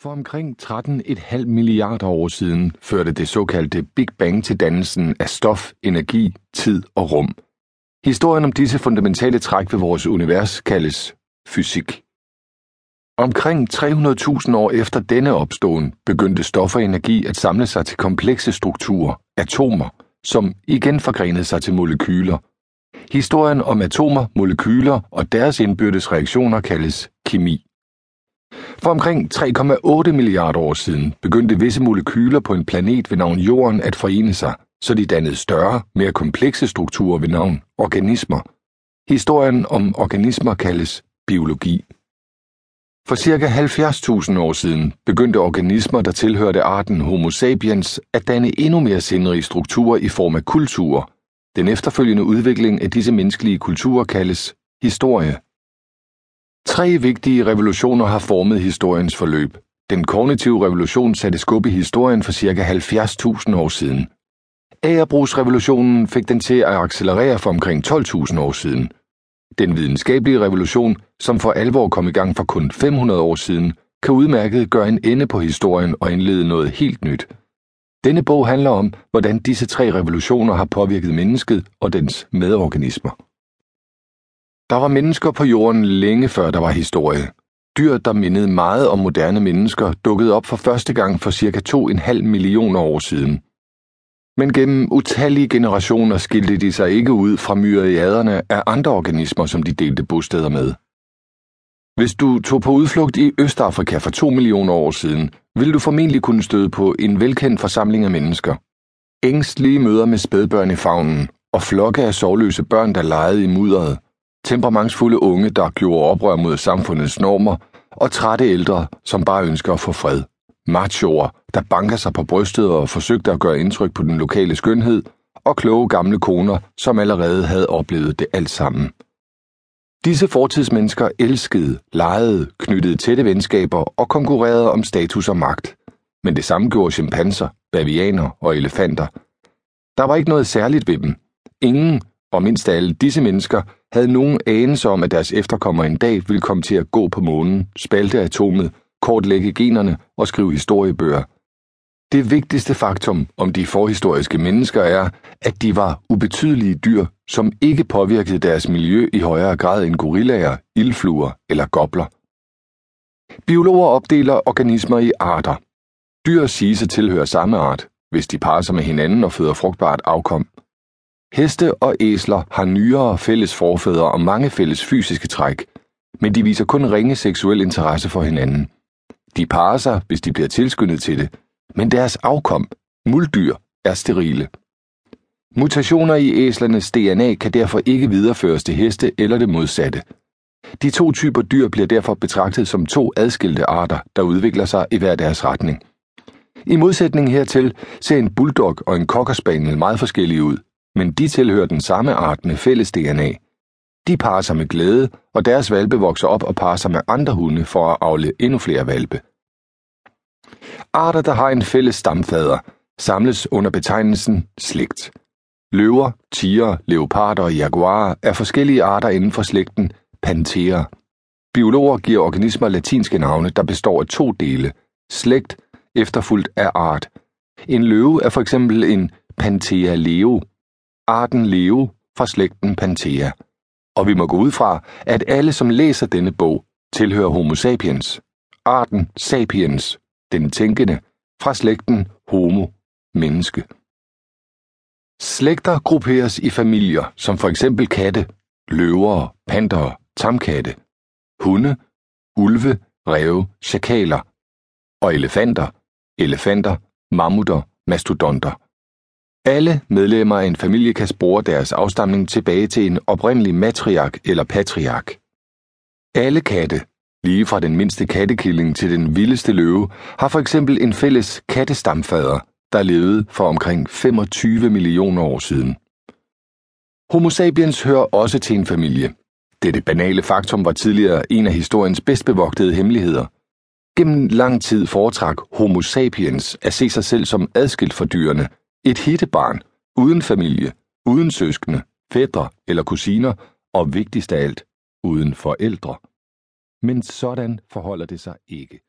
For omkring 13,5 milliarder år siden førte det såkaldte Big Bang til dannelsen af stof, energi, tid og rum. Historien om disse fundamentale træk ved vores univers kaldes fysik. Omkring 300.000 år efter denne opståen begyndte stof og energi at samle sig til komplekse strukturer, atomer, som igen forgrenede sig til molekyler. Historien om atomer, molekyler og deres indbyrdes reaktioner kaldes kemi. For omkring 3,8 milliarder år siden begyndte visse molekyler på en planet ved navn Jorden at forene sig, så de dannede større, mere komplekse strukturer ved navn organismer. Historien om organismer kaldes biologi. For ca. 70.000 år siden begyndte organismer, der tilhørte arten Homo sapiens, at danne endnu mere sindrige strukturer i form af kulturer. Den efterfølgende udvikling af disse menneskelige kulturer kaldes historie. Tre vigtige revolutioner har formet historiens forløb. Den kognitive revolution satte skub i historien for ca. 70.000 år siden. Agerbrugsrevolutionen fik den til at accelerere for omkring 12.000 år siden. Den videnskabelige revolution, som for alvor kom i gang for kun 500 år siden, kan udmærket gøre en ende på historien og indlede noget helt nyt. Denne bog handler om, hvordan disse tre revolutioner har påvirket mennesket og dens medorganismer. Der var mennesker på jorden længe før der var historie. Dyr, der mindede meget om moderne mennesker, dukkede op for første gang for cirka 2,5 millioner år siden. Men gennem utallige generationer skilte de sig ikke ud fra myriaderne af andre organismer, som de delte bosteder med. Hvis du tog på udflugt i Østafrika for 2 millioner år siden, ville du formentlig kunne støde på en velkendt forsamling af mennesker. Ængstlige møder med spædbørn i favnen og flokke af sovløse børn, der legede i mudderet temperamentsfulde unge, der gjorde oprør mod samfundets normer, og trætte ældre, som bare ønsker at få fred. Machoer, der banker sig på brystet og forsøgte at gøre indtryk på den lokale skønhed, og kloge gamle koner, som allerede havde oplevet det alt sammen. Disse fortidsmennesker elskede, legede, knyttede tætte venskaber og konkurrerede om status og magt. Men det samme gjorde chimpanser, bavianer og elefanter. Der var ikke noget særligt ved dem. Ingen, og mindst af alle disse mennesker, havde nogen anelse om, at deres efterkommere en dag ville komme til at gå på månen, spalte atomet, kortlægge generne og skrive historiebøger. Det vigtigste faktum om de forhistoriske mennesker er, at de var ubetydelige dyr, som ikke påvirkede deres miljø i højere grad end gorillaer, ildfluer eller gobler. Biologer opdeler organismer i arter. Dyr siges at tilhøre samme art, hvis de parer sig med hinanden og føder frugtbart afkom. Heste og æsler har nyere fælles forfædre og mange fælles fysiske træk, men de viser kun ringe seksuel interesse for hinanden. De parer sig, hvis de bliver tilskyndet til det, men deres afkom, muldyr, er sterile. Mutationer i æslernes DNA kan derfor ikke videreføres til heste eller det modsatte. De to typer dyr bliver derfor betragtet som to adskilte arter, der udvikler sig i hver deres retning. I modsætning hertil ser en bulldog og en cockerspaniel meget forskellige ud men de tilhører den samme art med fælles DNA. De parer sig med glæde, og deres valpe vokser op og parer sig med andre hunde for at afle endnu flere valpe. Arter, der har en fælles stamfader, samles under betegnelsen slægt. Løver, tiger, leoparder og jaguarer er forskellige arter inden for slægten Panthera. Biologer giver organismer latinske navne, der består af to dele, slægt efterfulgt af art. En løve er for eksempel en Panthera leo, arten Leo fra slægten Panthera, og vi må gå ud fra, at alle, som læser denne bog, tilhører Homo sapiens, arten sapiens, den tænkende, fra slægten Homo, menneske. Slægter grupperes i familier, som for eksempel katte, løver, panter, tamkatte, hunde, ulve, ræve, chakaler og elefanter, elefanter, mammutter, mastodonter. Alle medlemmer af en familie kan spore deres afstamning tilbage til en oprindelig matriark eller patriark. Alle katte, lige fra den mindste kattekilling til den vildeste løve, har for eksempel en fælles kattestamfader, der levede for omkring 25 millioner år siden. Homo sapiens hører også til en familie. Dette banale faktum var tidligere en af historiens bedst bevogtede hemmeligheder. Gennem lang tid foretrak Homo sapiens at se sig selv som adskilt fra dyrene, et hittebarn, uden familie, uden søskende, fædre eller kusiner, og vigtigst af alt, uden forældre. Men sådan forholder det sig ikke.